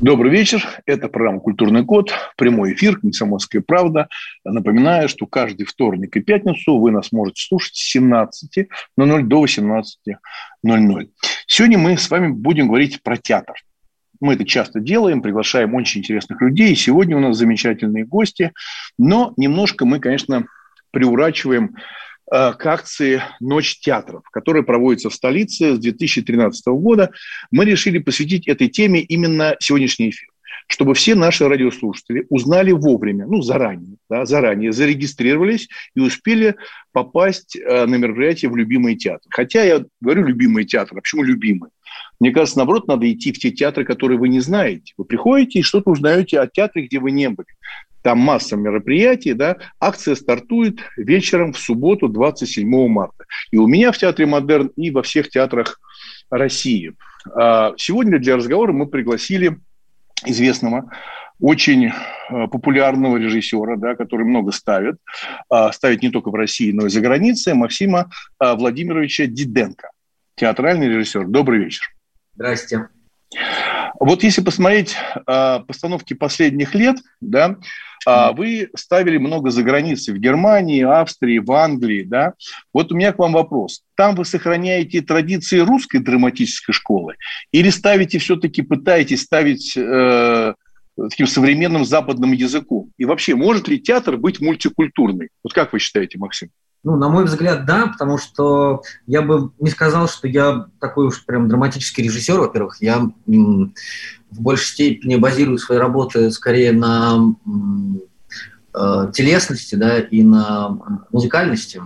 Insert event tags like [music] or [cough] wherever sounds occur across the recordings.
Добрый вечер. Это программа «Культурный код». Прямой эфир «Комсомольская правда». Напоминаю, что каждый вторник и пятницу вы нас можете слушать с 17.00 до 18.00. Сегодня мы с вами будем говорить про театр. Мы это часто делаем, приглашаем очень интересных людей. Сегодня у нас замечательные гости. Но немножко мы, конечно, приурачиваем к акции «Ночь театров», которая проводится в столице с 2013 года. Мы решили посвятить этой теме именно сегодняшний эфир чтобы все наши радиослушатели узнали вовремя, ну, заранее, да, заранее зарегистрировались и успели попасть э, на мероприятие в любимый театр. Хотя я говорю любимый театр, а почему любимый? Мне кажется, наоборот, надо идти в те театры, которые вы не знаете. Вы приходите и что-то узнаете о театре, где вы не были там масса мероприятий, да, акция стартует вечером в субботу 27 марта. И у меня в Театре Модерн, и во всех театрах России. А, сегодня для разговора мы пригласили известного, очень а, популярного режиссера, да, который много ставит, а, ставит не только в России, но и за границей, Максима Владимировича Диденко, театральный режиссер. Добрый вечер. Здрасте. Вот если посмотреть э, постановки последних лет, да, э, вы ставили много за границей в Германии, Австрии, в Англии, да. Вот у меня к вам вопрос: там вы сохраняете традиции русской драматической школы или ставите все-таки пытаетесь ставить э, таким современным западным языком? И вообще, может ли театр быть мультикультурный? Вот как вы считаете, Максим? Ну, на мой взгляд, да, потому что я бы не сказал, что я такой уж прям драматический режиссер, во-первых. Я в большей степени базирую свои работы скорее на э, телесности, да, и на музыкальности.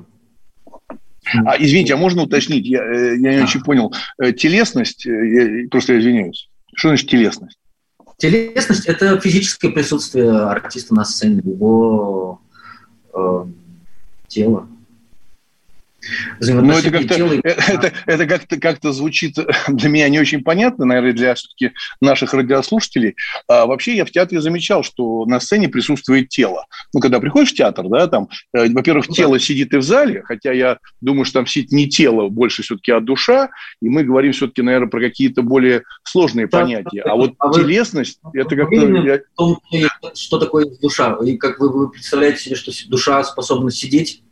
А, извините, а можно уточнить? Я, э, я не очень понял. Э, телесность, я, просто я извиняюсь. Что значит телесность? Телесность – это физическое присутствие артиста на сцене, его э, тела. Ну, это как-то, э, это, это как-то, как-то звучит [laughs] для меня не очень понятно, наверное, для все-таки наших радиослушателей. А вообще я в театре замечал, что на сцене присутствует тело. Ну, когда приходишь в театр, да, там, э, во-первых, ну, тело да. сидит и в зале, хотя я думаю, что там сидит не тело, больше все-таки, а душа, и мы говорим все-таки, наверное, про какие-то более сложные да, понятия. А вот а телесность, вы, это как-то... Я... Том, что такое душа? И как вы, вы представляете себе, что душа способна сидеть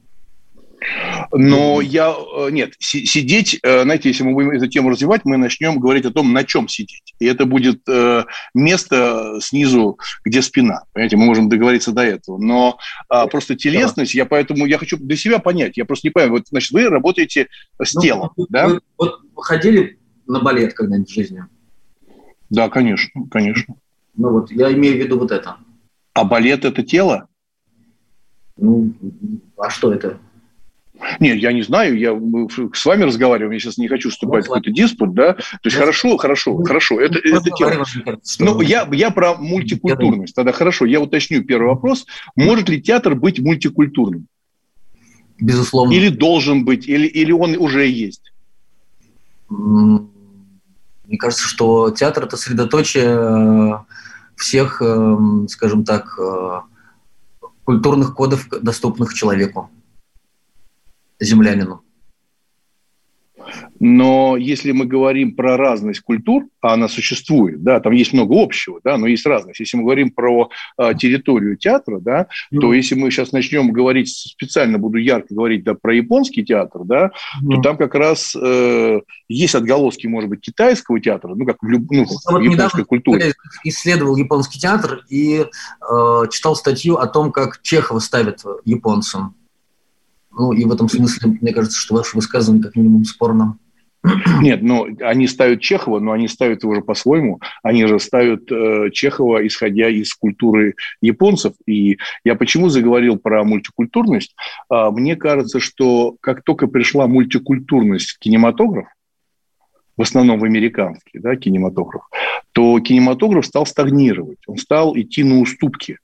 но я... Э, нет, сидеть, э, знаете, если мы будем эту тему развивать, мы начнем говорить о том, на чем сидеть. И это будет э, место снизу, где спина. Понимаете, мы можем договориться до этого. Но а, просто телесность, я поэтому... Я хочу для себя понять. Я просто не понимаю. Вот, значит, вы работаете с ну, телом, вы, да? Вы, вот ходили на балет когда-нибудь в жизни? Да, конечно, конечно. Ну вот, я имею в виду вот это. А балет – это тело? Ну, а что это? Нет, я не знаю, я с вами разговариваю, я сейчас не хочу вступать ну, в какой-то диспут, да. То есть хорошо, хорошо, ну, хорошо, это, это тема. Но я, я про мультикультурность. Тогда хорошо, я уточню первый вопрос. Может ли театр быть мультикультурным? Безусловно. Или должен быть, или, или он уже есть? Мне кажется, что театр – это средоточие э, всех, э, скажем так, э, культурных кодов, доступных человеку землянину. Но если мы говорим про разность культур, а она существует, да, там есть много общего, да, но есть разность. Если мы говорим про э, территорию театра, да, mm. то если мы сейчас начнем говорить, специально буду ярко говорить, да, про японский театр, да, mm. то там как раз э, есть отголоски, может быть, китайского театра, ну, как в, люб, ну, вот в японской культуре. исследовал японский театр и э, читал статью о том, как Чехова ставят японцам. Ну, и в этом смысле, мне кажется, что ваше высказывание как минимум спорно. Нет, ну, они ставят Чехова, но они ставят его же по-своему. Они же ставят э, Чехова, исходя из культуры японцев. И я почему заговорил про мультикультурность? А, мне кажется, что как только пришла мультикультурность кинематограф, в основном в американский да, кинематограф, то кинематограф стал стагнировать, он стал идти на уступки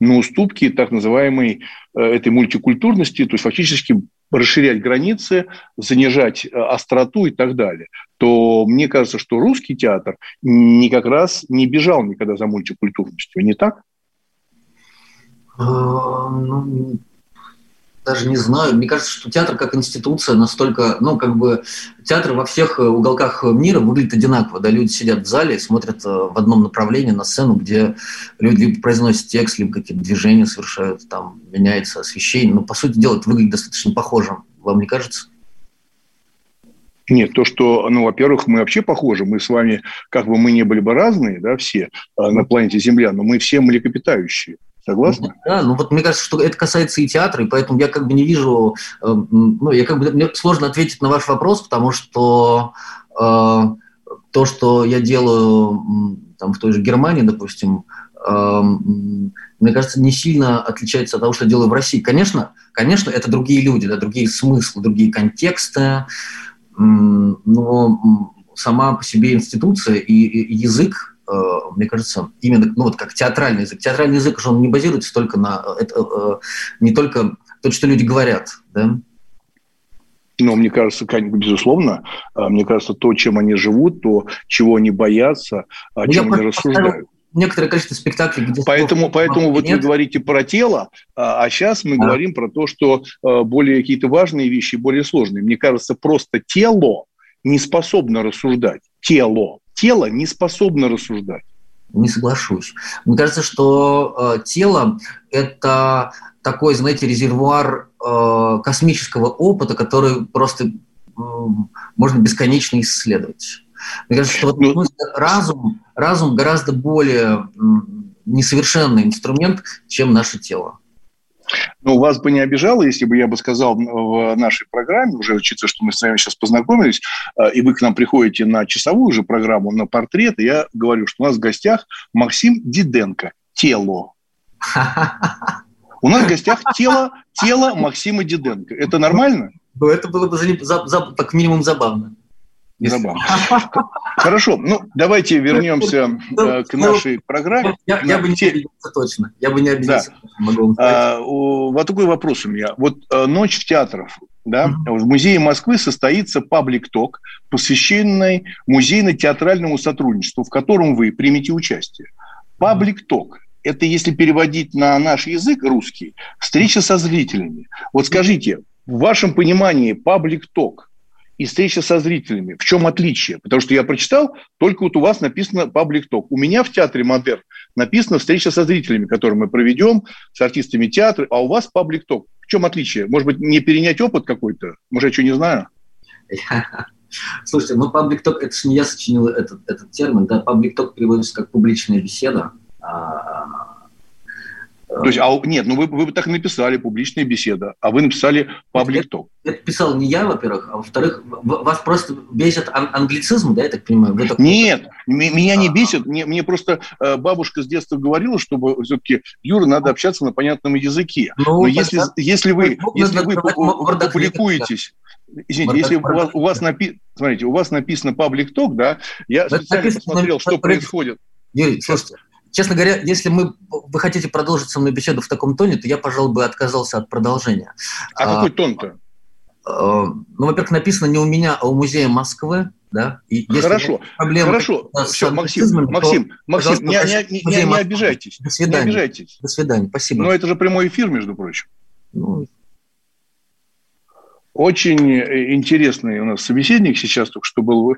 на уступки так называемой э, этой мультикультурности, то есть фактически расширять границы, занижать э, остроту и так далее, то мне кажется, что русский театр не как раз не бежал никогда за мультикультурностью, не так? А, ну, даже не знаю. Мне кажется, что театр как институция настолько, ну, как бы театр во всех уголках мира выглядит одинаково. Да, люди сидят в зале и смотрят э, в одном направлении на сцену, где люди либо произносят текст, либо какие-то движения совершают, там меняется освещение. Но, по сути дела, это выглядит достаточно похожим. Вам не кажется? Нет, то, что, ну, во-первых, мы вообще похожи. Мы с вами, как бы мы не были бы разные, да, все э, на планете Земля, но мы все млекопитающие. Согласны? Да, ну вот мне кажется, что это касается и театра, и поэтому я как бы не вижу, э, ну, я как бы, мне сложно ответить на ваш вопрос, потому что э, то, что я делаю там в той же Германии, допустим, э, мне кажется, не сильно отличается от того, что я делаю в России. Конечно, конечно, это другие люди, да, другие смыслы, другие контексты, но сама по себе институция и, и язык мне кажется, именно ну, вот как театральный язык. Театральный язык же он не базируется только на это, э, не только то, что люди говорят, да? Но мне кажется, безусловно, э, мне кажется, то, чем они живут, то, чего они боятся, о ну, чем они рассуждают. Некоторое количество спектаклей, где... Поэтому, поэтому вот нет. вы говорите про тело, а, а сейчас мы а. говорим про то, что более какие-то важные вещи, более сложные. Мне кажется, просто тело не способно рассуждать. Тело тело не способно рассуждать. Не соглашусь. Мне кажется, что э, тело – это такой, знаете, резервуар э, космического опыта, который просто э, можно бесконечно исследовать. Мне кажется, что вот, ну, разум, разум гораздо более несовершенный инструмент, чем наше тело. Ну, вас бы не обижало, если бы я бы сказал в нашей программе, уже учиться, что мы с вами сейчас познакомились, э, и вы к нам приходите на часовую же программу, на портрет, и я говорю, что у нас в гостях Максим Диденко, тело. У нас в гостях тело, тело Максима Диденко. Это нормально? Ну, это было бы за, за, как минимум забавно. Забавно. Хорошо, ну давайте вернемся ну, э, к ну, нашей программе. Я, я бы не обиделся точно. Я бы не обиделся. Да. А, вот такой вопрос у меня. Вот э, ночь в театрах. Да? Mm-hmm. В музее Москвы состоится паблик-ток, посвященный музейно-театральному сотрудничеству, в котором вы примете участие. Паблик-ток – это, если переводить на наш язык русский, встреча со зрителями. Вот скажите, в вашем понимании паблик-ток – и встреча со зрителями. В чем отличие? Потому что я прочитал, только вот у вас написано паблик ток. У меня в театре Модерн написано встреча со зрителями, которую мы проведем с артистами театра, а у вас паблик ток. В чем отличие? Может быть, не перенять опыт какой-то? Может, я что не знаю? Слушайте, ну паблик ток, это же не я сочинил этот, этот термин, да, паблик ток переводится как публичная беседа. А, то есть, а, нет, ну вы, вы бы так написали, публичная беседа, а вы написали паблик ток. Это, писал не я, во-первых, а во-вторых, вас просто бесит ан- англицизм, да, я так понимаю? Вы так... Нет, меня не бесит, мне, мне просто э, бабушка с детства говорила, чтобы все-таки, Юра, надо общаться на понятном языке. Ну, Но если, если вы, если вы публикуетесь... Извините, если у вас, у вас напи... смотрите, у вас написано паблик ток, да, я специально посмотрел, что происходит. Юрий, слушайте, Честно говоря, если мы, вы хотите продолжить со мной беседу в таком тоне, то я, пожалуй, бы отказался от продолжения. А, а какой тон-то? А, ну, во-первых, написано не у меня, а у музея Москвы. Да? И хорошо, проблемы хорошо. Все, Максим, Максим, Максим, не, не, не, не обижайтесь. До свидания. Не обижайтесь. До свидания, спасибо. Но это же прямой эфир, между прочим. Ну, очень э, интересный у нас собеседник сейчас только что был э,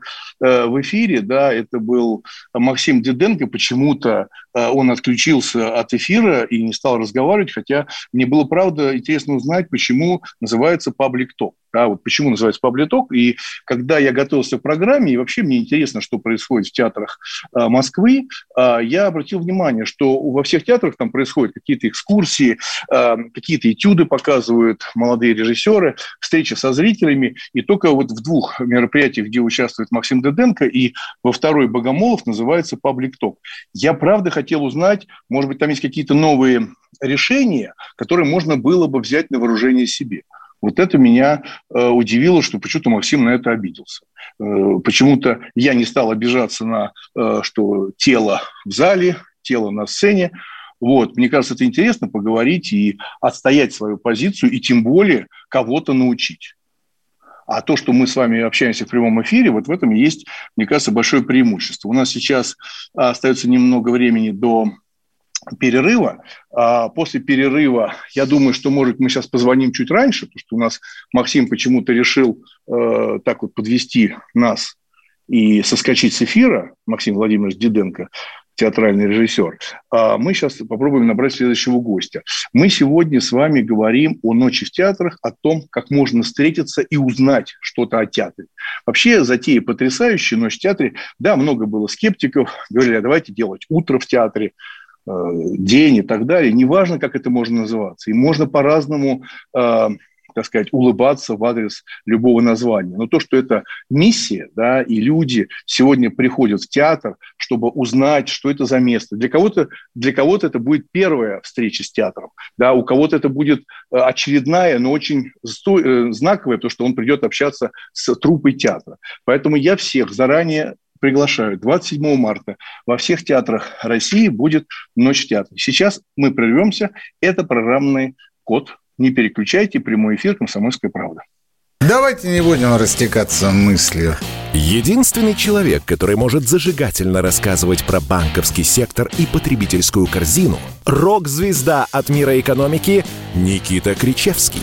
в эфире, да, это был Максим Диденко, почему-то э, он отключился от эфира и не стал разговаривать, хотя мне было, правда, интересно узнать, почему называется паблик ток. Да, вот почему называется паблиток. И когда я готовился к программе, и вообще мне интересно, что происходит в театрах э, Москвы, э, я обратил внимание, что во всех театрах там происходят какие-то экскурсии, э, какие-то этюды показывают молодые режиссеры, встречи со зрителями. И только вот в двух мероприятиях, где участвует Максим Деденко, и во второй Богомолов называется паблик-ток. Я правда хотел узнать, может быть, там есть какие-то новые решения, которые можно было бы взять на вооружение себе. Вот это меня э, удивило, что почему-то Максим на это обиделся. Э, почему-то я не стал обижаться на, э, что тело в зале, тело на сцене. Вот, мне кажется, это интересно поговорить и отстоять свою позицию, и тем более кого-то научить. А то, что мы с вами общаемся в прямом эфире, вот в этом есть, мне кажется, большое преимущество. У нас сейчас остается немного времени до перерыва. А после перерыва, я думаю, что, может, мы сейчас позвоним чуть раньше, потому что у нас Максим почему-то решил э, так вот подвести нас и соскочить с эфира, Максим Владимирович Диденко, театральный режиссер. А мы сейчас попробуем набрать следующего гостя. Мы сегодня с вами говорим о ночи в театрах, о том, как можно встретиться и узнать что-то о театре. Вообще затея потрясающая, ночь в театре. Да, много было скептиков, говорили, а давайте делать утро в театре, день и так далее. Неважно, как это можно называться. И можно по-разному э, так сказать, улыбаться в адрес любого названия. Но то, что это миссия, да, и люди сегодня приходят в театр, чтобы узнать, что это за место. Для кого-то, для кого-то это будет первая встреча с театром, да, у кого-то это будет э, очередная, но очень э, знаковая, то, что он придет общаться с труппой театра. Поэтому я всех заранее приглашаю. 27 марта во всех театрах России будет Ночь театра. Сейчас мы прервемся. Это программный код не переключайте прямой эфир «Комсомольская правда». Давайте не будем растекаться мыслью. Единственный человек, который может зажигательно рассказывать про банковский сектор и потребительскую корзину – рок-звезда от мира экономики Никита Кричевский.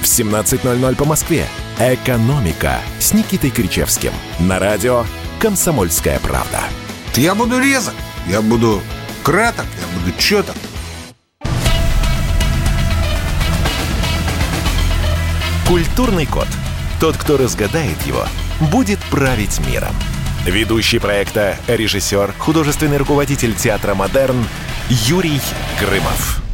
в 17.00 по Москве. «Экономика» с Никитой Кричевским. На радио «Комсомольская правда». Я буду резок, я буду краток, я буду четок. Культурный код. Тот, кто разгадает его, будет править миром. Ведущий проекта, режиссер, художественный руководитель театра «Модерн» Юрий Грымов.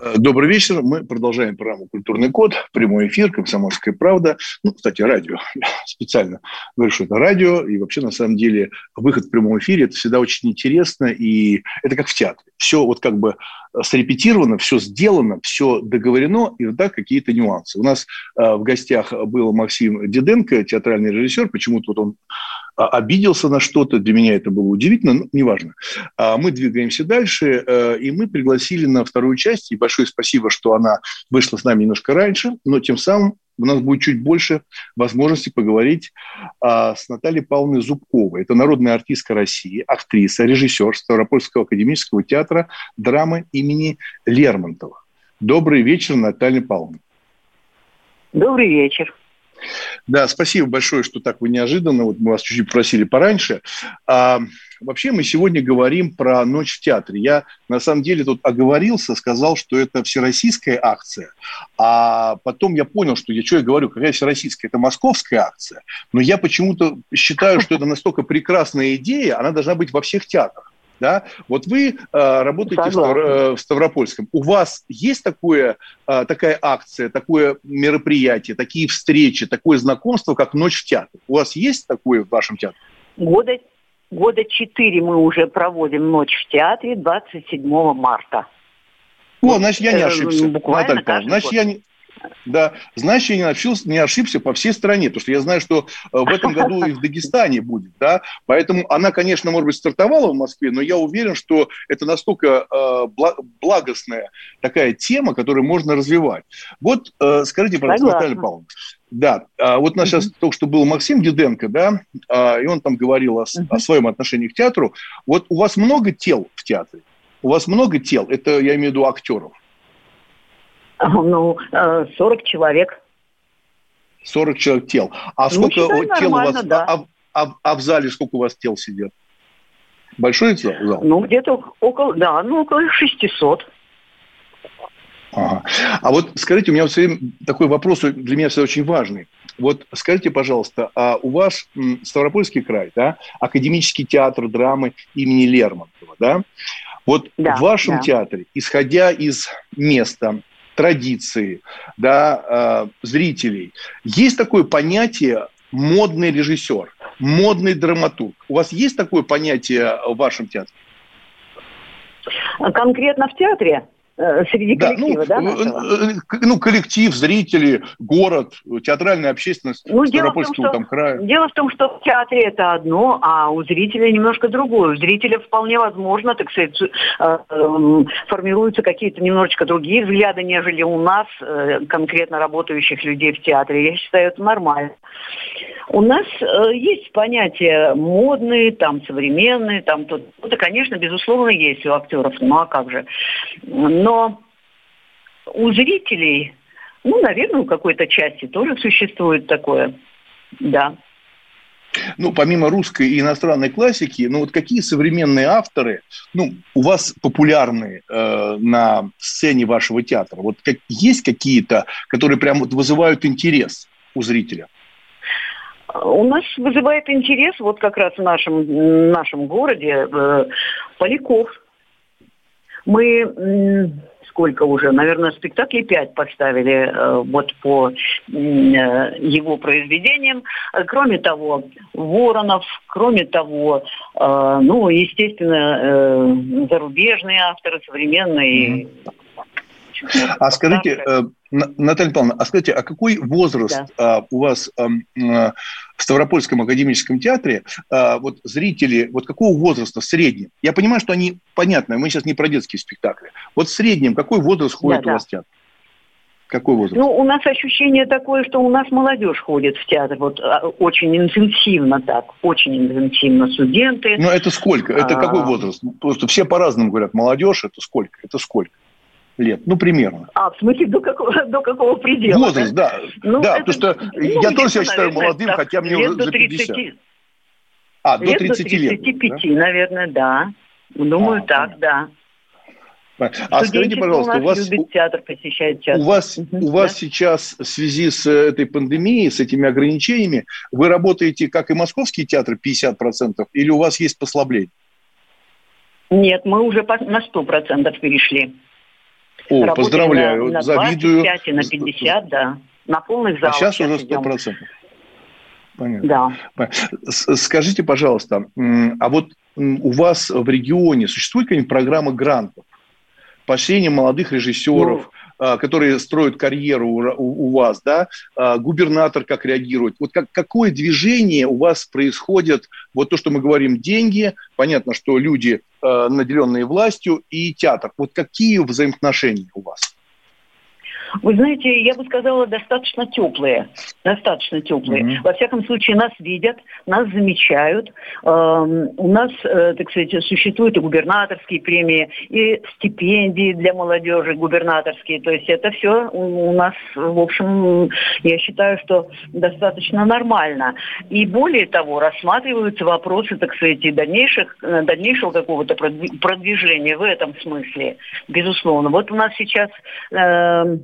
Добрый вечер. Мы продолжаем программу «Культурный код». Прямой эфир, «Комсомольская правда». Ну, кстати, радио. [laughs] Специально говорю, что это радио. И вообще, на самом деле, выход в прямом эфире – это всегда очень интересно. И это как в театре. Все вот как бы срепетировано, все сделано, все договорено, и да, какие-то нюансы. У нас э, в гостях был Максим Диденко, театральный режиссер. Почему-то вот он обиделся на что-то. Для меня это было удивительно, но неважно. А мы двигаемся дальше, э, и мы пригласили на вторую часть. И большое спасибо, что она вышла с нами немножко раньше, но тем самым у нас будет чуть больше возможности поговорить а, с Натальей Павловной Зубковой. Это народная артистка России, актриса, режиссер Ставропольского академического театра драмы имени Лермонтова. Добрый вечер, Наталья Павловна. Добрый вечер. Да, спасибо большое, что так вы неожиданно. Вот мы вас чуть-чуть просили пораньше. А, вообще мы сегодня говорим про «Ночь в театре». Я на самом деле тут оговорился, сказал, что это всероссийская акция. А потом я понял, что я что я говорю, какая всероссийская? Это московская акция. Но я почему-то считаю, что это настолько прекрасная идея, она должна быть во всех театрах. Да? Вот вы э, работаете в, Ставро, в Ставропольском. У вас есть такое, э, такая акция, такое мероприятие, такие встречи, такое знакомство, как «Ночь в театре»? У вас есть такое в вашем театре? Года, года четыре мы уже проводим «Ночь в театре» 27 марта. О, значит, я не ошибся. Буквально Наталья Значит, я не, да, значит, я не ошибся, не ошибся по всей стране, потому что я знаю, что э, в этом году и в Дагестане будет, да, поэтому она, конечно, может быть, стартовала в Москве, но я уверен, что это настолько э, благостная такая тема, которую можно развивать. Вот э, скажите, пожалуйста, Согласна. Наталья Павловна, да, а вот у нас сейчас только что был Максим Диденко, да, а, и он там говорил о, о своем отношении к театру. Вот у вас много тел в театре? У вас много тел? Это я имею в виду актеров. [laughs] Ну, 40 э, человек. 40 человек тел. А ну, сколько считай, тел у вас? Да. А, а, а в зале сколько у вас тел сидят? Большой зал? Ну, где-то около, да, ну, около 600. Ага. А вот скажите, у меня все время такой вопрос для меня всегда очень важный. Вот скажите, пожалуйста, а у вас Ставропольский край, да, академический театр драмы имени Лермонтова, да? Вот да, в вашем да. театре, исходя из места, традиции, да, э, зрителей, есть такое понятие модный режиссер, модный драматург. У вас есть такое понятие в вашем театре? Конкретно в театре? Э, среди коллектива, да? Ну, да э, ну, коллектив, зрители, город, театральная общественность ну, Ставропольского дело там края. Дело в том, что в театре это одно, а у зрителя немножко другое. У зрителя вполне возможно, так сказать, э, эм, формируются какие-то немножечко другие взгляды, нежели у нас, конкретно работающих людей в театре. Я считаю, это нормально. У нас есть понятие модные, там современные, там тут. Это, конечно, безусловно, есть у актеров. Ну а как же? Но у зрителей, ну, наверное, у какой-то части тоже существует такое, да. Ну, помимо русской и иностранной классики, ну вот какие современные авторы, ну, у вас популярны э, на сцене вашего театра? Вот как, есть какие-то, которые прям вот вызывают интерес у зрителя? У нас вызывает интерес вот как раз в нашем, нашем городе э, Поляков мы сколько уже, наверное, спектаклей пять поставили э, вот по э, его произведениям. Кроме того, Воронов, кроме того, э, ну, естественно, зарубежные авторы, современные. Mm-hmm. А скажите, э, Наталья Павловна, а скажите, а какой возраст да. а, у вас а, в Ставропольском академическом театре, а, вот зрители, вот какого возраста в среднем? Я понимаю, что они, понятно, мы сейчас не про детские спектакли. Вот в среднем какой возраст ходит да, у вас в театр? Какой возраст? Ну, у нас ощущение такое, что у нас молодежь ходит в театр, вот очень интенсивно так, очень интенсивно студенты. Ну, это сколько? Это а... какой возраст? Просто все по-разному говорят, молодежь это сколько? Это сколько? Лет, ну, примерно. А, в смысле, до какого, [laughs] до какого предела? Возраст, да. Ну, да, это, потому что ну, я тоже себя считаю молодым, так, хотя мне уже за 50. 30, а, до 30 лет. До 35, да? наверное, да. Думаю, а, так, да. А скажите, пожалуйста, у, вас любит театр, посещает театр. У вас, угу, у вас да? сейчас в связи с этой пандемией, с этими ограничениями, вы работаете как и московский театр 50%, или у вас есть послабление? Нет, мы уже на 100% перешли. О, Работали поздравляю, на, на завидую. 25 и на 50, да. На полных залах. А сейчас уже 100%. Понятно. Да. Скажите, пожалуйста, а вот у вас в регионе существует какая-нибудь программа грантов? Поощрение молодых режиссеров, ну, а, которые строят карьеру у, вас, да, а, губернатор как реагирует. Вот как, какое движение у вас происходит, вот то, что мы говорим, деньги, понятно, что люди, а, наделенные властью, и театр. Вот какие взаимоотношения у вас? Вы знаете, я бы сказала, достаточно теплые. Достаточно теплые. Mm-hmm. Во всяком случае, нас видят, нас замечают. Эм, у нас, э, так сказать, существуют и губернаторские премии, и стипендии для молодежи губернаторские. То есть это все у нас, в общем, я считаю, что достаточно нормально. И более того, рассматриваются вопросы, так сказать, и дальнейших, э, дальнейшего какого-то продвижения в этом смысле, безусловно. Вот у нас сейчас э,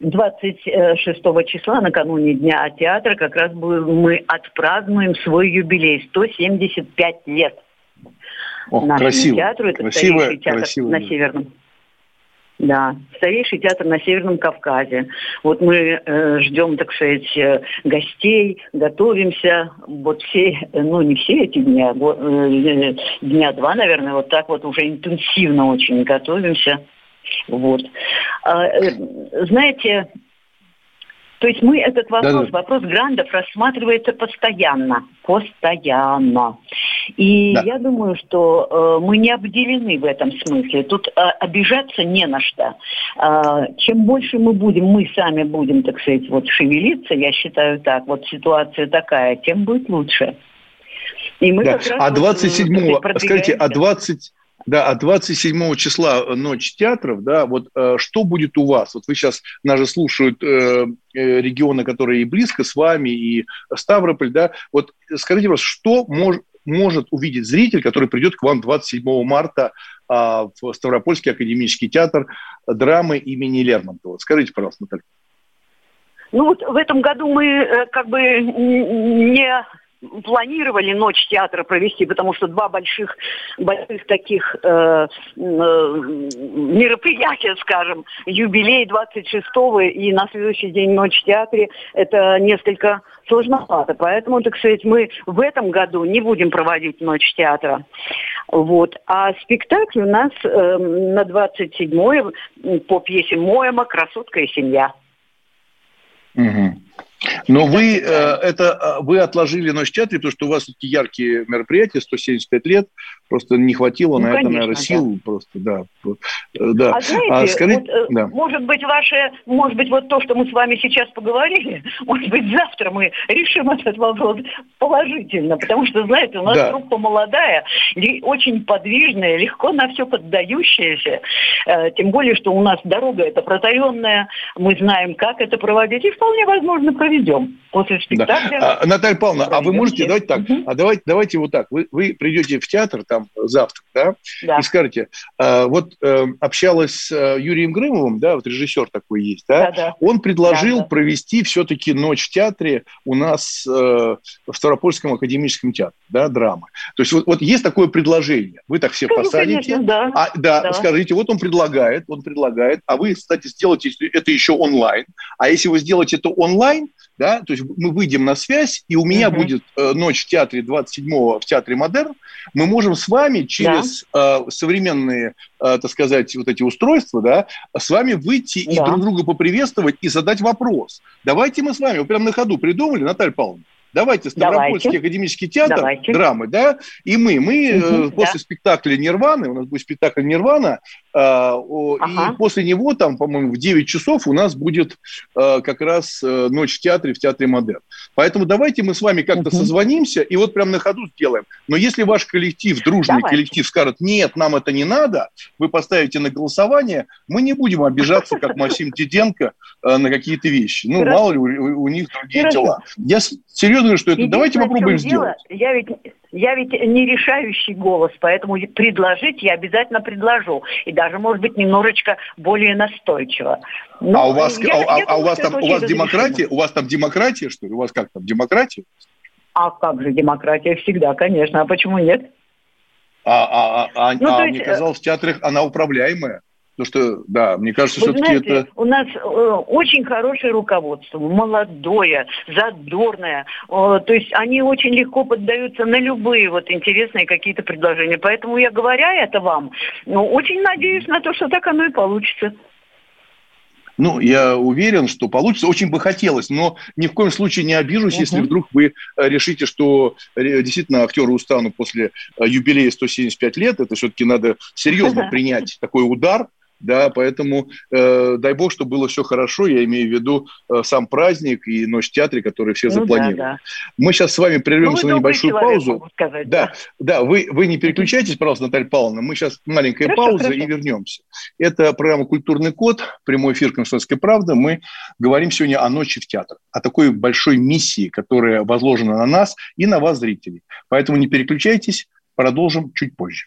26 числа, накануне Дня театра, как раз мы отпразднуем свой юбилей, 175 лет. Ох, нашему красиво, театру. Это красиво, старейший театр красиво, на Северном. Да, старейший театр на Северном Кавказе. Вот мы э, ждем, так сказать, э, гостей, готовимся. Вот все, ну не все эти дни, а э, дня два, наверное, вот так вот уже интенсивно очень готовимся. Вот. А, э, знаете, то есть мы этот вопрос, да, да. вопрос грандов рассматривается постоянно, постоянно. И да. я думаю, что э, мы не обделены в этом смысле. Тут э, обижаться не на что. Э, чем больше мы будем, мы сами будем, так сказать, вот шевелиться, я считаю так, вот ситуация такая, тем будет лучше. И мы да. как раз а 27-го, вот, скажите, а 20 да, а 27 числа э, ночь театров, да, вот э, что будет у вас? Вот вы сейчас, нас же слушают э, э, регионы, которые и близко с вами, и Ставрополь, да, вот скажите, вас, что, мож, может увидеть зритель, который придет к вам 27 марта а, в Ставропольский академический театр драмы имени Лермонтова? Скажите, пожалуйста, Наталья. Ну вот в этом году мы э, как бы не планировали ночь театра провести, потому что два больших, больших таких э, э, мероприятия, скажем, юбилей 26-го и на следующий день ночь в театре, это несколько сложновато. Поэтому, так сказать, мы в этом году не будем проводить ночь театра. Вот. А спектакль у нас э, на 27-е по пьесе Моема «Красотка и семья». Угу. Но вы э, это э, вы отложили ночь театре, потому что у вас такие яркие мероприятия, 175 лет, просто не хватило ну, на конечно, это, наверное, сил, да. просто, да. Э, да. А знаете, а, скажите, вот, да. может быть, ваше, может быть, вот то, что мы с вами сейчас поговорили, [laughs] может быть, завтра мы решим этот вопрос положительно, потому что, знаете, у нас да. группа молодая, очень подвижная, легко на все поддающаяся, тем более, что у нас дорога это протаренная, мы знаем, как это проводить, и вполне возможно проведем после спектакля. Да. А, Наталья Павловна, а вы можете, давайте так, угу. а давайте, давайте вот так, вы, вы придете в театр там завтра, да, да. и скажете, а, вот а, общалась с Юрием Грымовым, да, вот режиссер такой есть, да, да, да. он предложил да, да. провести все-таки ночь в театре у нас в Ставропольском академическом театре, да, драмы. То есть вот, вот есть такое предложение, вы так все ну, посадите, конечно, да. А, да, да, скажите, вот он предлагает, он предлагает, а вы, кстати, сделайте это еще онлайн, а если вы сделаете это онлайн, да, то есть мы выйдем на связь, и у меня uh-huh. будет э, ночь в театре 27-го в театре Модерн, мы можем с вами через да. э, современные, э, так сказать, вот эти устройства, да, с вами выйти да. и друг друга поприветствовать и задать вопрос. Давайте мы с вами, вы прямо на ходу придумали, Наталья Павловна, Давайте Ставропольский Давайте. академический театр Давайте. драмы, да, и мы, мы угу, после да. спектакля Нирваны, у нас будет спектакль Нирвана, ага. и после него там, по-моему, в 9 часов у нас будет э, как раз э, ночь в театре, в театре Модерн. Поэтому давайте мы с вами как-то угу. созвонимся и вот прям на ходу сделаем. Но если ваш коллектив, дружный давайте. коллектив скажет, нет, нам это не надо, вы поставите на голосование, мы не будем обижаться, как Максим Диденко, э, на какие-то вещи. Ну, мало ли, у, у них другие дела. Я серьезно говорю, что это давайте попробуем сделать. Я ведь, я ведь не решающий голос, поэтому предложить я обязательно предложу. И даже, может быть, немножечко более настойчиво. Но а у вас, я, а, я а, думаю, у вас там у вас демократия? У вас там демократия, что ли? У вас как там, демократия? А как же демократия всегда, конечно. А почему нет? А, а, а, а, ну, а есть... мне казалось, в театрах она управляемая. Потому что, да, мне кажется, все-таки это... у нас э, очень хорошее руководство, молодое, задорное. Э, то есть они очень легко поддаются на любые вот интересные какие-то предложения. Поэтому я говоря это вам, ну, очень надеюсь на то, что так оно и получится. Ну, я уверен, что получится. Очень бы хотелось, но ни в коем случае не обижусь, угу. если вдруг вы э, решите, что э, действительно актеры устанут после э, юбилея 175 лет. Это все-таки надо серьезно [laughs] принять такой удар да, поэтому э, дай бог, чтобы было все хорошо, я имею в виду э, сам праздник и ночь в театре, который все ну, запланировали. Да, да. Мы сейчас с вами прервемся ну, на небольшую человек, паузу. Сказать, да, да, да вы, вы не переключайтесь, пожалуйста, Наталья Павловна, мы сейчас маленькая хорошо, пауза хорошо. и вернемся. Это программа «Культурный код», прямой эфир «Комсомольской правды». Мы говорим сегодня о ночи в театр, о такой большой миссии, которая возложена на нас и на вас, зрителей. Поэтому не переключайтесь, продолжим чуть позже.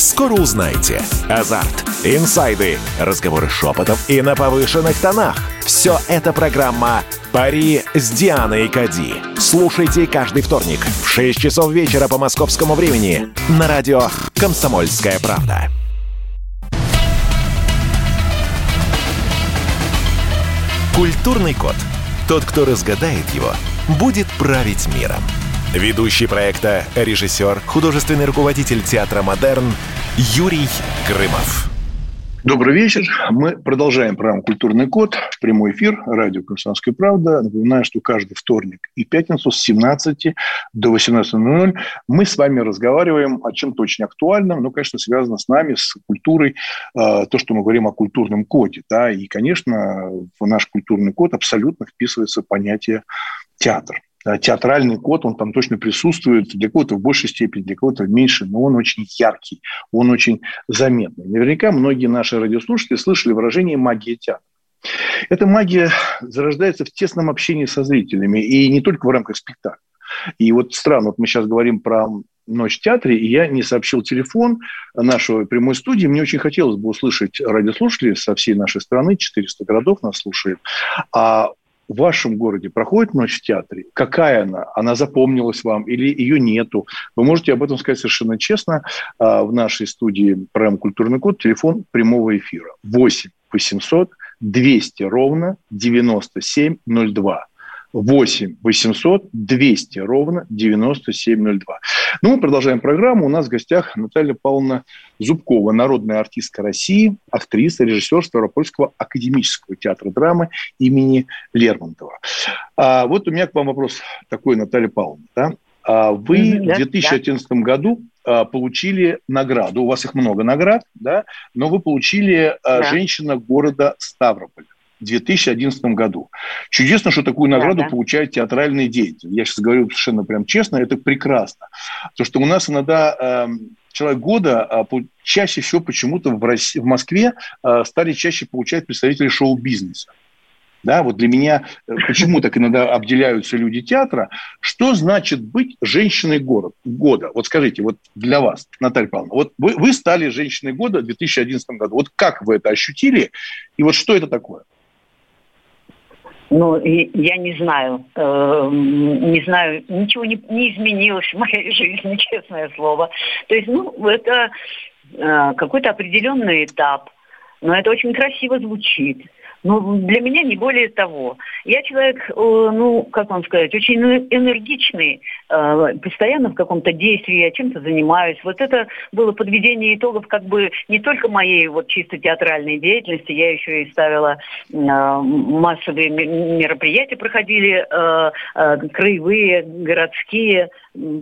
Скоро узнаете. Азарт, инсайды, разговоры шепотов и на повышенных тонах. Все это программа «Пари с Дианой Кади». Слушайте каждый вторник в 6 часов вечера по московскому времени на радио «Комсомольская правда». Культурный код. Тот, кто разгадает его, будет править миром. Ведущий проекта, режиссер, художественный руководитель театра «Модерн» Юрий Грымов. Добрый вечер. Мы продолжаем программу «Культурный код». Прямой эфир, радио «Комсомольская правда». Напоминаю, что каждый вторник и пятницу с 17 до 18.00 мы с вами разговариваем о чем-то очень актуальном, но, конечно, связано с нами, с культурой, э, то, что мы говорим о культурном коде. Да? И, конечно, в наш культурный код абсолютно вписывается понятие театр. Театральный код, он там точно присутствует, для кого-то в большей степени, для кого-то в меньшей, но он очень яркий, он очень заметный. Наверняка многие наши радиослушатели слышали выражение «магия театра». Эта магия зарождается в тесном общении со зрителями, и не только в рамках спектакля. И вот странно, вот мы сейчас говорим про ночь в театре, и я не сообщил телефон нашего прямой студии. Мне очень хотелось бы услышать радиослушателей со всей нашей страны, 400 городов нас слушает. А в вашем городе проходит ночь в театре? Какая она? Она запомнилась вам или ее нету? Вы можете об этом сказать совершенно честно а, в нашей студии программы «Культурный код». Телефон прямого эфира 8 800 200 ровно 9702. 8 800 200 ровно 9702. Ну, мы продолжаем программу. У нас в гостях Наталья Павловна Зубкова, народная артистка России, актриса, режиссер Ставропольского академического театра драмы имени Лермонтова. А, вот у меня к вам вопрос такой, Наталья Павловна. Да? А вы да, в 2011 да. году а, получили награду, у вас их много наград, да, но вы получили а, да. «Женщина города Ставрополь». В 2011 году. Чудесно, что такую награду да, да. получают театральные деятели. Я сейчас говорю совершенно прям честно, это прекрасно. То, что у нас иногда э, человек года э, чаще всего почему-то в, России, в Москве э, стали чаще получать представители шоу-бизнеса. Да, вот для меня э, почему так иногда обделяются люди театра. Что значит быть женщиной город, года? Вот скажите, вот для вас, Наталья Павловна, вот вы, вы стали женщиной года в 2011 году. Вот как вы это ощутили? И вот что это такое? Ну, я не знаю, э, не знаю, ничего не, не изменилось в моей [laughs] жизни, честное слово. То есть, ну, это э, какой-то определенный этап, но это очень красиво звучит. Ну, для меня не более того. Я человек, э, ну, как вам сказать, очень энергичный, э, постоянно в каком-то действии, я чем-то занимаюсь. Вот это было подведение итогов как бы не только моей вот чисто театральной деятельности, я еще и ставила э, массовые мероприятия, проходили краевые, городские,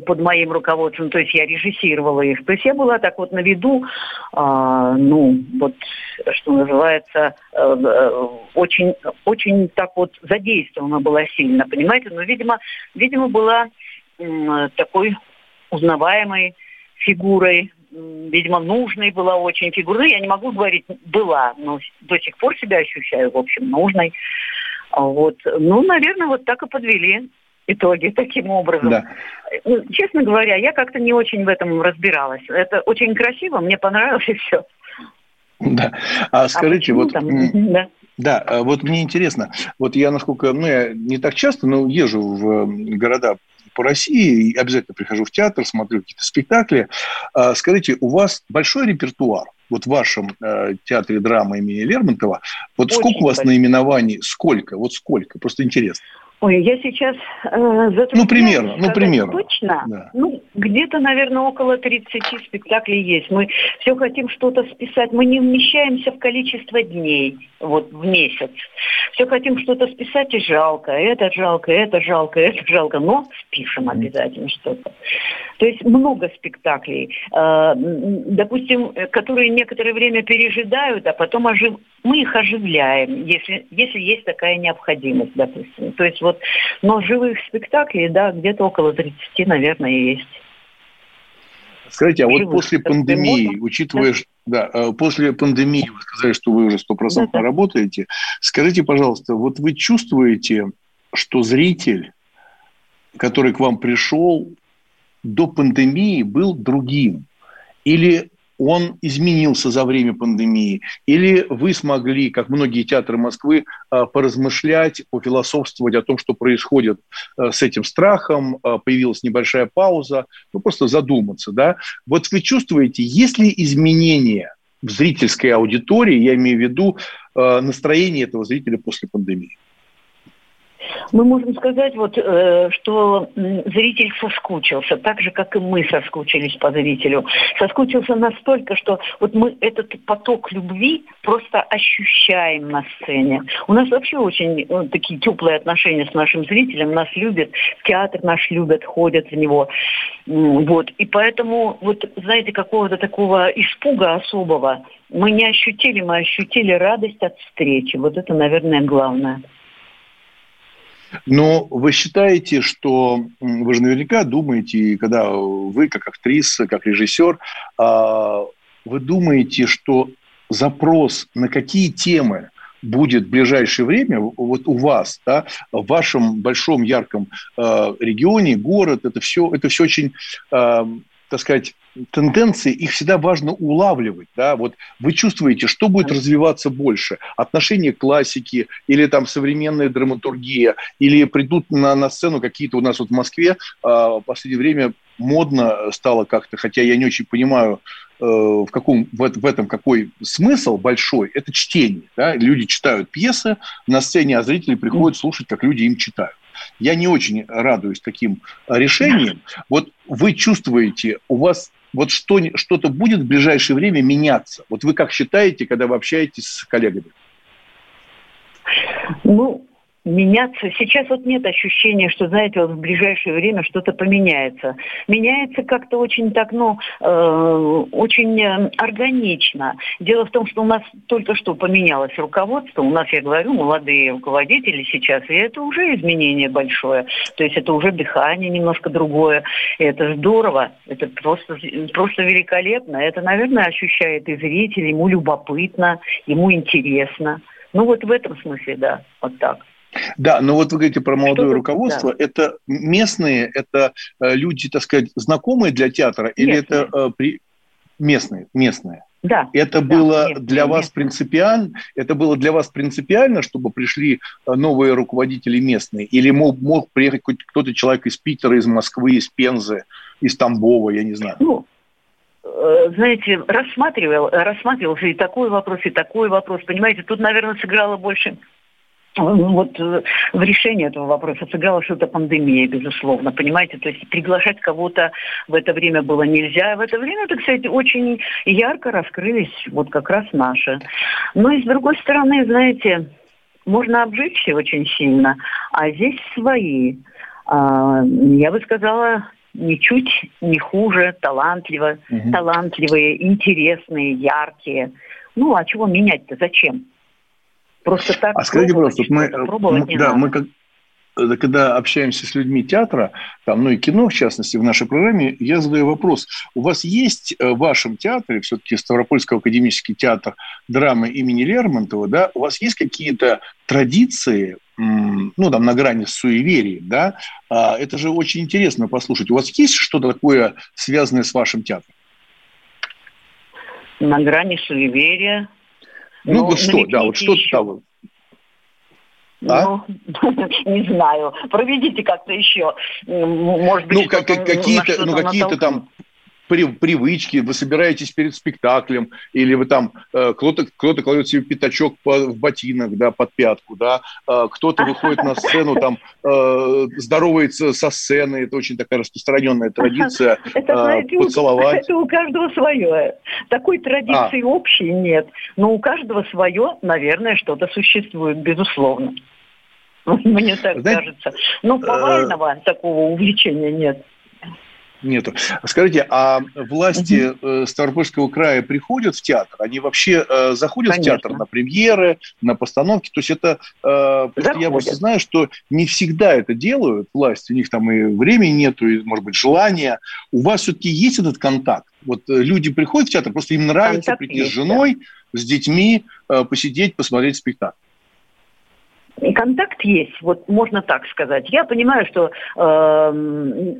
под моим руководством, то есть я режиссировала их. То есть я была так вот на виду, э, ну, вот, что называется, э, э, очень, очень так вот задействована была сильно, понимаете? Но, видимо, видимо была э, такой узнаваемой фигурой, видимо, нужной была очень фигурой. Ну, я не могу говорить «была», но до сих пор себя ощущаю, в общем, нужной. Вот. Ну, наверное, вот так и подвели итоги таким образом. Да. Ну, честно говоря, я как-то не очень в этом разбиралась. Это очень красиво, мне понравилось [laughs] и все. Да. А, а скажите, вот... Там? Да. Да, а вот мне интересно, вот я насколько, ну, я не так часто, но езжу в города по России, и обязательно прихожу в театр, смотрю какие-то спектакли. А, скажите, у вас большой репертуар? Вот в вашем э, театре драмы имени Лермонтова, вот Очень сколько у вас большой. наименований, сколько, вот сколько, просто интересно. Ой, я сейчас э, Ну, примерно, ну, примерно. Точно? Да. Ну, где-то, наверное, около 30 спектаклей есть. Мы все хотим что-то списать. Мы не вмещаемся в количество дней вот в месяц. Все хотим что-то списать, и жалко. Это жалко, это жалко, это жалко. Но спишем обязательно что-то. То есть много спектаклей, э, допустим, которые некоторое время пережидают, а потом ожив... мы их оживляем, если, если есть такая необходимость, допустим. То есть вот, но живых спектаклей, да, где-то около 30, наверное, есть. Скажите, а вот после пандемии, можно? учитывая, да, э, после пандемии вы сказали, что вы уже стопроцентно да, работаете. Скажите, пожалуйста, вот вы чувствуете, что зритель, который к вам пришел, до пандемии был другим? Или он изменился за время пандемии? Или вы смогли, как многие театры Москвы, а, поразмышлять, пофилософствовать о том, что происходит а, с этим страхом, а, появилась небольшая пауза, ну просто задуматься, да? Вот вы чувствуете, есть ли изменения в зрительской аудитории, я имею в виду настроение этого зрителя после пандемии? Мы можем сказать, вот, э, что зритель соскучился, так же, как и мы соскучились по зрителю. Соскучился настолько, что вот мы этот поток любви просто ощущаем на сцене. У нас вообще очень э, такие теплые отношения с нашим зрителем, нас любят, театр наш любят, ходят в него. Вот. И поэтому, вот, знаете, какого-то такого испуга особого мы не ощутили, мы ощутили радость от встречи. Вот это, наверное, главное. Но вы считаете, что вы же наверняка думаете, когда вы как актриса, как режиссер, а, вы думаете, что запрос на какие темы будет в ближайшее время вот у вас, да, в вашем большом ярком э, регионе, город, это все, это все очень, э, так сказать, тенденции, их всегда важно улавливать. Да? Вот вы чувствуете, что будет развиваться больше? Отношение к классике или там современная драматургия? Или придут на, на сцену какие-то у нас вот в Москве а, в последнее время модно стало как-то, хотя я не очень понимаю, э, в, каком, в, в этом какой смысл большой, это чтение. Да? Люди читают пьесы на сцене, а зрители приходят слушать, как люди им читают. Я не очень радуюсь таким решениям. Вот вы чувствуете, у вас вот что, что-то будет в ближайшее время меняться? Вот вы как считаете, когда вы общаетесь с коллегами? Ну, меняться. Сейчас вот нет ощущения, что, знаете, вот в ближайшее время что-то поменяется. Меняется как-то очень так, ну, э, очень э, органично. Дело в том, что у нас только что поменялось руководство. У нас, я говорю, молодые руководители сейчас, и это уже изменение большое. То есть это уже дыхание немножко другое. И это здорово. Это просто, просто великолепно. Это, наверное, ощущает и зритель, ему любопытно, ему интересно. Ну вот в этом смысле, да, вот так. Да, но вот вы говорите про молодое руководство. Да. Это местные, это э, люди, так сказать, знакомые для театра, местные. или это э, при... местные, местные? Да. Это да, было местные, для вас местные. принципиально, это было для вас принципиально, чтобы пришли э, новые руководители местные, или мог, мог приехать кто-то человек из Питера, из Москвы, из Пензы, из Тамбова, я не знаю. Ну, знаете, рассматривал, рассматривался и такой вопрос, и такой вопрос. Понимаете, тут, наверное, сыграло больше вот э, в решении этого вопроса сыграла что-то пандемия, безусловно, понимаете? То есть приглашать кого-то в это время было нельзя. В это время, так сказать, очень ярко раскрылись вот как раз наши. Но и с другой стороны, знаете, можно обжечься очень сильно, а здесь свои. А, я бы сказала, ничуть не хуже, талантливо, угу. талантливые, интересные, яркие. Ну, а чего менять-то? Зачем? Просто так. А скажите, пожалуйста, мы, мы да, мы как, э, когда общаемся с людьми театра, там, ну и кино, в частности, в нашей программе, я задаю вопрос. У вас есть э, в вашем театре, все-таки Ставропольский академический театр драмы имени Лермонтова, да, у вас есть какие-то традиции, ну, там, на грани с суеверием, да? А, это же очень интересно послушать. У вас есть что-то такое, связанное с вашим театром? На грани суеверия ну, вот что, да, вот что там. А? Ну, [laughs] не знаю. Проведите как-то еще. Может быть, ну, как, какие-то, ну, какие-то там привычки, вы собираетесь перед спектаклем, или вы там, э, кто-то кто кладет себе пятачок в ботинок, да, под пятку, да, э, кто-то выходит на сцену, там, э, здоровается со сцены, это очень такая распространенная традиция, [laughs] это, знаете, поцеловать. [laughs] Это у каждого свое. Такой традиции а. общей нет, но у каждого свое, наверное, что-то существует, безусловно. [laughs] Мне так Знаете, кажется. Но повального такого увлечения нет. Нету. Скажите, а власти угу. Ставропольского края приходят в театр? Они вообще э, заходят Конечно. в театр на премьеры, на постановки? То есть это... Э, я просто знаю, что не всегда это делают власти. У них там и времени нету, и, может быть, желания. У вас все-таки есть этот контакт? Вот э, люди приходят в театр, просто им нравится контакт прийти есть, с женой, да. с детьми, э, посидеть, посмотреть спектакль контакт есть, вот можно так сказать. Я понимаю, что э,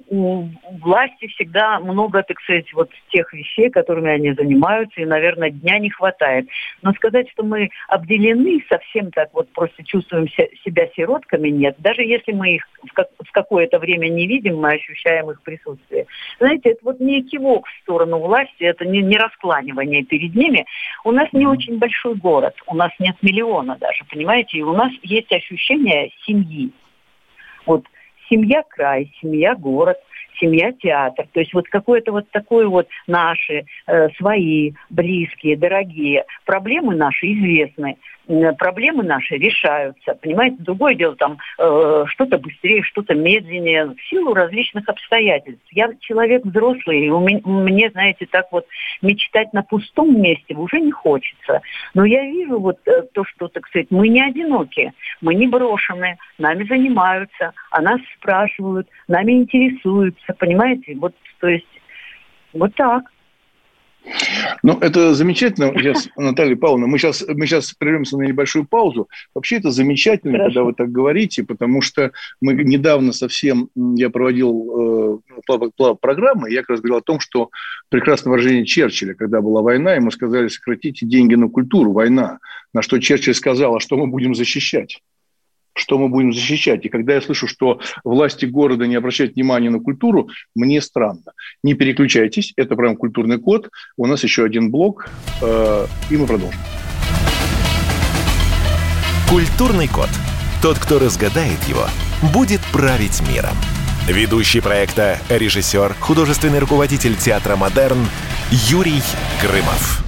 у власти всегда много, так сказать, вот тех вещей, которыми они занимаются, и, наверное, дня не хватает. Но сказать, что мы обделены совсем так вот просто чувствуем себя сиротками, нет. Даже если мы их в, как, в какое-то время не видим, мы ощущаем их присутствие. Знаете, это вот не кивок в сторону власти, это не, не раскланивание перед ними. У нас не очень большой город, у нас нет миллиона даже, понимаете, и у нас есть есть ощущение семьи. Вот семья край, семья город, семья театр. То есть вот какое-то вот такое вот наши, э, свои, близкие, дорогие. Проблемы наши известны проблемы наши решаются. Понимаете, другое дело там э, что-то быстрее, что-то медленнее, в силу различных обстоятельств. Я человек взрослый, и у меня, мне, знаете, так вот мечтать на пустом месте уже не хочется. Но я вижу вот э, то, что, так сказать, мы не одиноки, мы не брошены, нами занимаются, о нас спрашивают, нами интересуются, понимаете? Вот, то есть, вот так. Ну, это замечательно. Сейчас, Наталья Павловна, мы сейчас, мы сейчас прервемся на небольшую паузу. Вообще это замечательно, Хорошо. когда вы так говорите, потому что мы недавно совсем, я проводил э, программы, я как раз говорил о том, что прекрасное выражение Черчилля, когда была война, ему сказали, сократите деньги на культуру, война. На что Черчилль сказал, а что мы будем защищать? Что мы будем защищать. И когда я слышу, что власти города не обращают внимания на культуру, мне странно. Не переключайтесь, это прям культурный код. У нас еще один блок, э, и мы продолжим. Культурный код. Тот, кто разгадает его, будет править миром. Ведущий проекта, режиссер, художественный руководитель театра «Модерн» Юрий Грымов.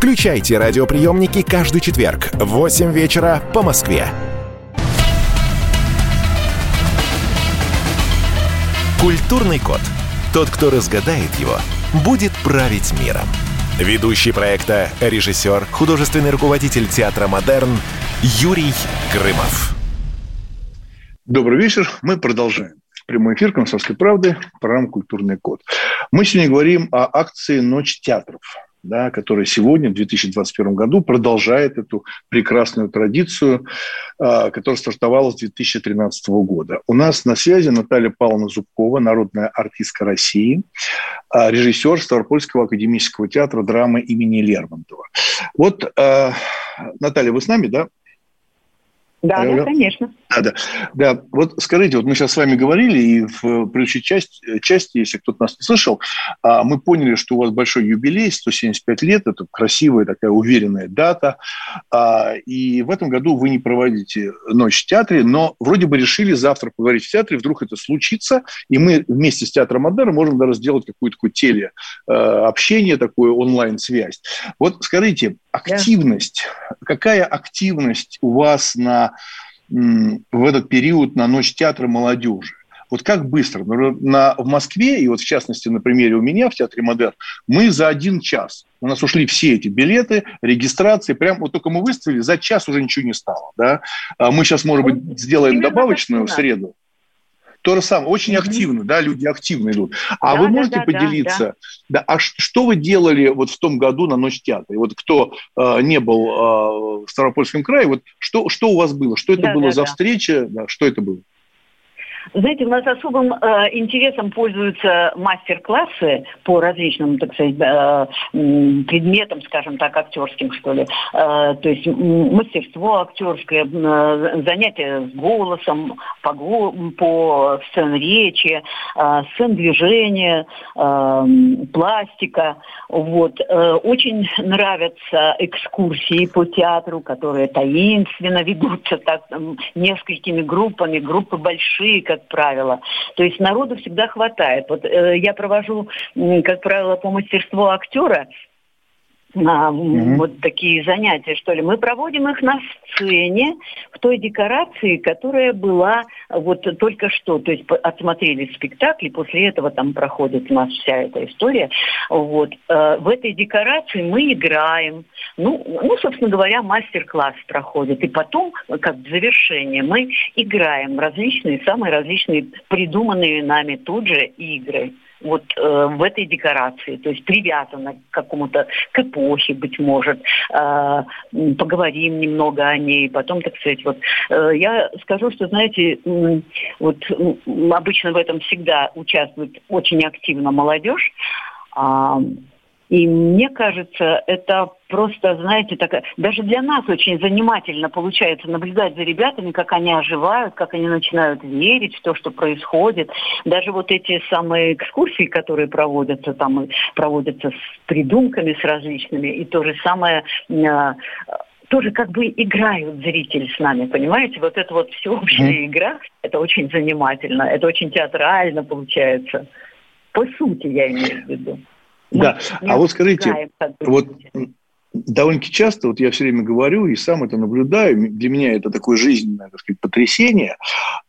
Включайте радиоприемники каждый четверг в 8 вечера по Москве. Культурный код. Тот, кто разгадает его, будет править миром. Ведущий проекта, режиссер, художественный руководитель театра «Модерн» Юрий Грымов. Добрый вечер. Мы продолжаем. Прямой эфир «Комсомольской правды», программа «Культурный код». Мы сегодня говорим о акции «Ночь театров» да, которая сегодня, в 2021 году, продолжает эту прекрасную традицию, э, которая стартовала с 2013 года. У нас на связи Наталья Павловна Зубкова, народная артистка России, э, режиссер Ставропольского академического театра драмы имени Лермонтова. Вот, э, Наталья, вы с нами, да? Да, да, конечно. Да, да. Да, вот скажите, вот мы сейчас с вами говорили, и в предыдущей части, части если кто-то нас не слышал, а, мы поняли, что у вас большой юбилей, 175 лет, это красивая такая уверенная дата, а, и в этом году вы не проводите ночь в театре, но вроде бы решили завтра поговорить в театре, вдруг это случится, и мы вместе с Театром Модерн можем даже сделать какую-то такую теле а, такую онлайн-связь. Вот скажите, активность, да. какая активность у вас на в этот период на Ночь театра молодежи. Вот как быстро? На, в Москве, и вот в частности на примере у меня в Театре Модерн, мы за один час, у нас ушли все эти билеты, регистрации, прям вот только мы выставили, за час уже ничего не стало. Да? А мы сейчас, может быть, сделаем добавочную в среду. То же самое, очень mm-hmm. активно, да, люди активно идут. А да, вы можете да, поделиться, да, да. а что вы делали вот в том году на Ночь театра? Вот кто э, не был э, в Ставропольском крае, вот что, что у вас было? Что это да, было да, за да. встреча? Да, что это было? Знаете, у нас особым э, интересом пользуются мастер-классы по различным, так сказать, э, предметам, скажем так, актерским, что ли. Э, то есть мастерство актерское, э, занятия с голосом, по, по сцен речи, э, сцен движения, э, пластика. Вот. Э, очень нравятся экскурсии по театру, которые таинственно ведутся так, несколькими группами, группы большие, как правило. То есть народу всегда хватает. Вот э, я провожу, как правило, по мастерству актера а, угу. вот такие занятия, что ли. Мы проводим их на сцене, в той декорации, которая была вот только что. То есть отсмотрели спектакль, и после этого там проходит у нас вся эта история. Вот. Э, в этой декорации мы играем. Ну, ну собственно говоря, мастер-класс проходит. И потом, как в завершение, мы играем различные, самые различные придуманные нами тут же игры вот э, в этой декорации, то есть привязана к какому-то, к эпохе, быть может, э, поговорим немного о ней, потом, так сказать, вот. Э, я скажу, что, знаете, э, вот э, обычно в этом всегда участвует очень активно молодежь, э, и мне кажется, это просто, знаете, такая, даже для нас очень занимательно получается наблюдать за ребятами, как они оживают, как они начинают верить в то, что происходит. Даже вот эти самые экскурсии, которые проводятся, там проводятся с придумками, с различными, и то же самое а, тоже как бы играют зрители с нами, понимаете? Вот это вот всеобщая mm-hmm. игра, это очень занимательно, это очень театрально получается. По сути, я имею в виду. Да, а вот скажите, вот довольно-таки часто, вот я все время говорю и сам это наблюдаю, для меня это такое жизненное, так сказать, потрясение,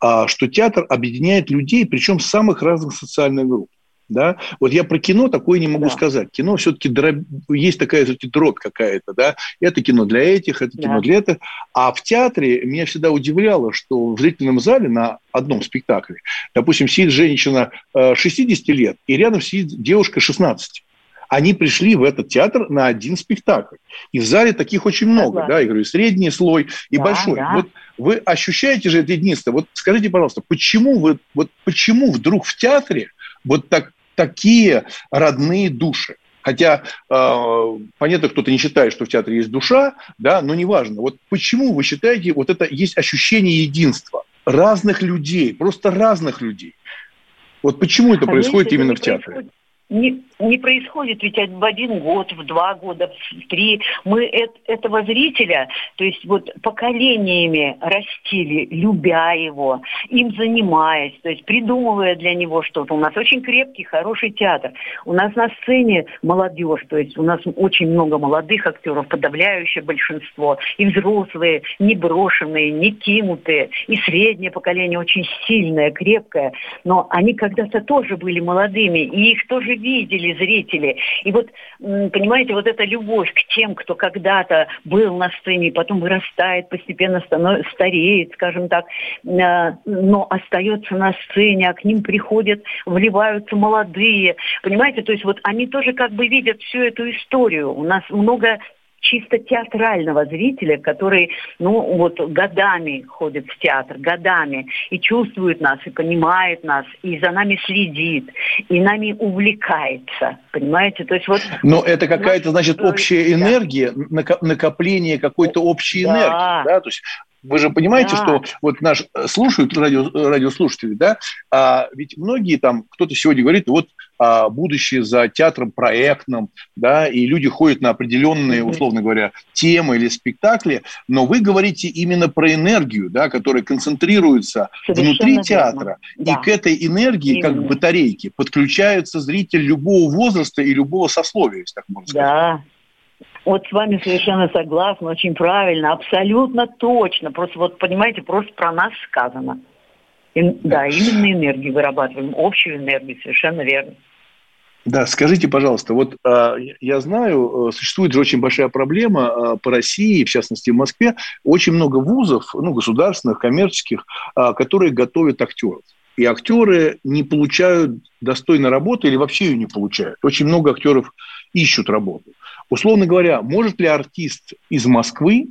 а, что театр объединяет людей, причем самых разных социальных групп. Да? Вот я про кино такое не могу да. сказать. Кино все-таки дроб... есть такая все-таки дробь какая-то, да. Это кино для этих, это кино да. для этих. А в театре меня всегда удивляло, что в зрительном зале на одном спектакле, допустим, сидит женщина 60 э, лет, и рядом сидит девушка 16 они пришли в этот театр на один спектакль. И в зале таких очень много, да, да я говорю, средний слой и да, большой. Да. Вот вы ощущаете же это единство. Вот скажите, пожалуйста, почему вы, вот почему вдруг в театре вот так, такие родные души? Хотя, э, понятно, кто-то не считает, что в театре есть душа, да, но неважно. Вот почему вы считаете, вот это есть ощущение единства разных людей, просто разных людей? Вот почему это происходит именно в театре? Происходит не, не происходит ведь в один год, в два года, в три. Мы это, этого зрителя, то есть вот поколениями растили, любя его, им занимаясь, то есть придумывая для него что-то. У нас очень крепкий, хороший театр. У нас на сцене молодежь, то есть у нас очень много молодых актеров, подавляющее большинство. И взрослые, не брошенные, не кинутые. И среднее поколение очень сильное, крепкое. Но они когда-то тоже были молодыми, и их тоже видели зрители. И вот, понимаете, вот эта любовь к тем, кто когда-то был на сцене, потом вырастает, постепенно становится, стареет, скажем так, э, но остается на сцене, а к ним приходят, вливаются молодые. Понимаете, то есть вот они тоже как бы видят всю эту историю. У нас много чисто театрального зрителя, который, ну, вот годами ходит в театр, годами, и чувствует нас, и понимает нас, и за нами следит, и нами увлекается, понимаете? То есть вот... Но это какая-то, значит, общая энергия, накопление какой-то общей да. энергии, да? То есть вы же понимаете, да. что вот наш э, слушают радио, радиослушатели, да, а ведь многие там, кто-то сегодня говорит, вот а, будущее за театром проектным, да, и люди ходят на определенные, условно говоря, темы или спектакли, но вы говорите именно про энергию, да, которая концентрируется Совершенно внутри верно. театра, да. и к этой энергии, именно. как к батарейке, подключается зритель любого возраста и любого сословия, если так можно сказать. Да, вот с вами совершенно согласна, очень правильно, абсолютно точно. Просто вот понимаете, просто про нас сказано. И, да, именно энергию вырабатываем, общую энергию, совершенно верно. Да, скажите, пожалуйста, вот э, я знаю, э, существует же очень большая проблема э, по России, в частности в Москве, очень много вузов, ну, государственных, коммерческих, э, которые готовят актеров. И актеры не получают достойной работы или вообще ее не получают. Очень много актеров ищут работу. Условно говоря, может ли артист из Москвы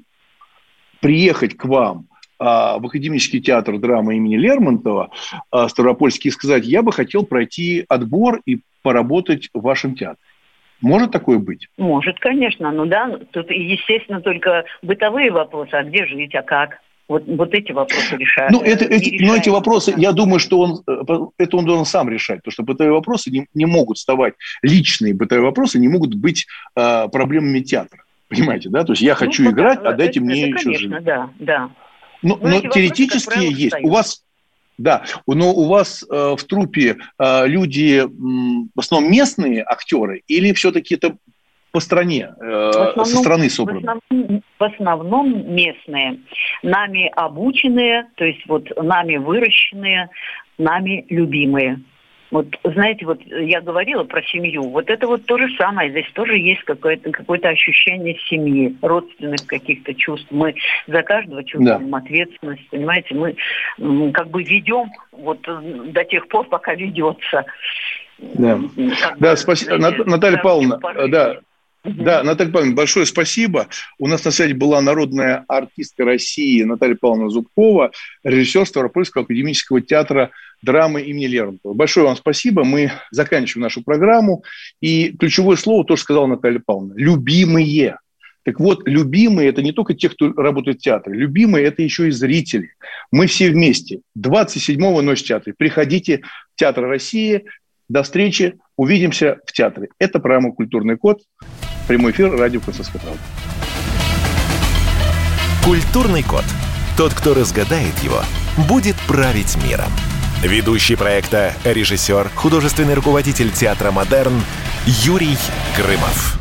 приехать к вам а, в Академический театр драмы имени Лермонтова а, Ставропольский и сказать, я бы хотел пройти отбор и поработать в вашем театре? Может такое быть? Может, конечно. Ну да, тут, естественно, только бытовые вопросы. А где жить, а как? Вот, вот эти вопросы решают. Ну, это, эти, но эти вопросы, я думаю, что он, э, это он должен сам решать, потому что бытовые вопросы не, не могут вставать, личные бытовые вопросы не могут быть э, проблемами театра. Понимаете, да? То есть я ну, хочу ну, играть, да, а дайте это, мне это, еще конечно, жить. да, да. Ну, но, но теоретически вопросы, есть. Встают. У вас да, но у вас э, в трупе э, люди м, в основном местные актеры или все-таки это по стране, э, основном, со страны собраны? В основном, в основном местные, нами обученные, то есть вот нами выращенные, нами любимые. Вот, знаете, вот я говорила про семью. Вот это вот то же самое. Здесь тоже есть какое-то какое ощущение семьи, родственных каких-то чувств. Мы за каждого чувствуем да. ответственность, понимаете? Мы как бы ведем вот до тех пор, пока ведется. Да, да спасибо. Наталья Павловна, да, да, Наталья Павловна, большое спасибо. У нас на связи была народная артистка России Наталья Павловна Зубкова, режиссер Ставропольского академического театра драмы имени Лермонтова. Большое вам спасибо. Мы заканчиваем нашу программу. И ключевое слово тоже сказала Наталья Павловна. Любимые. Так вот, любимые – это не только те, кто работает в театре. Любимые – это еще и зрители. Мы все вместе. 27-го ночь в театре. Приходите в Театр России. До встречи. Увидимся в театре. Это программа «Культурный код». Прямой эфир радио «Комсомольская правда». Культурный код. Тот, кто разгадает его, будет править миром. Ведущий проекта, режиссер, художественный руководитель театра «Модерн» Юрий Грымов.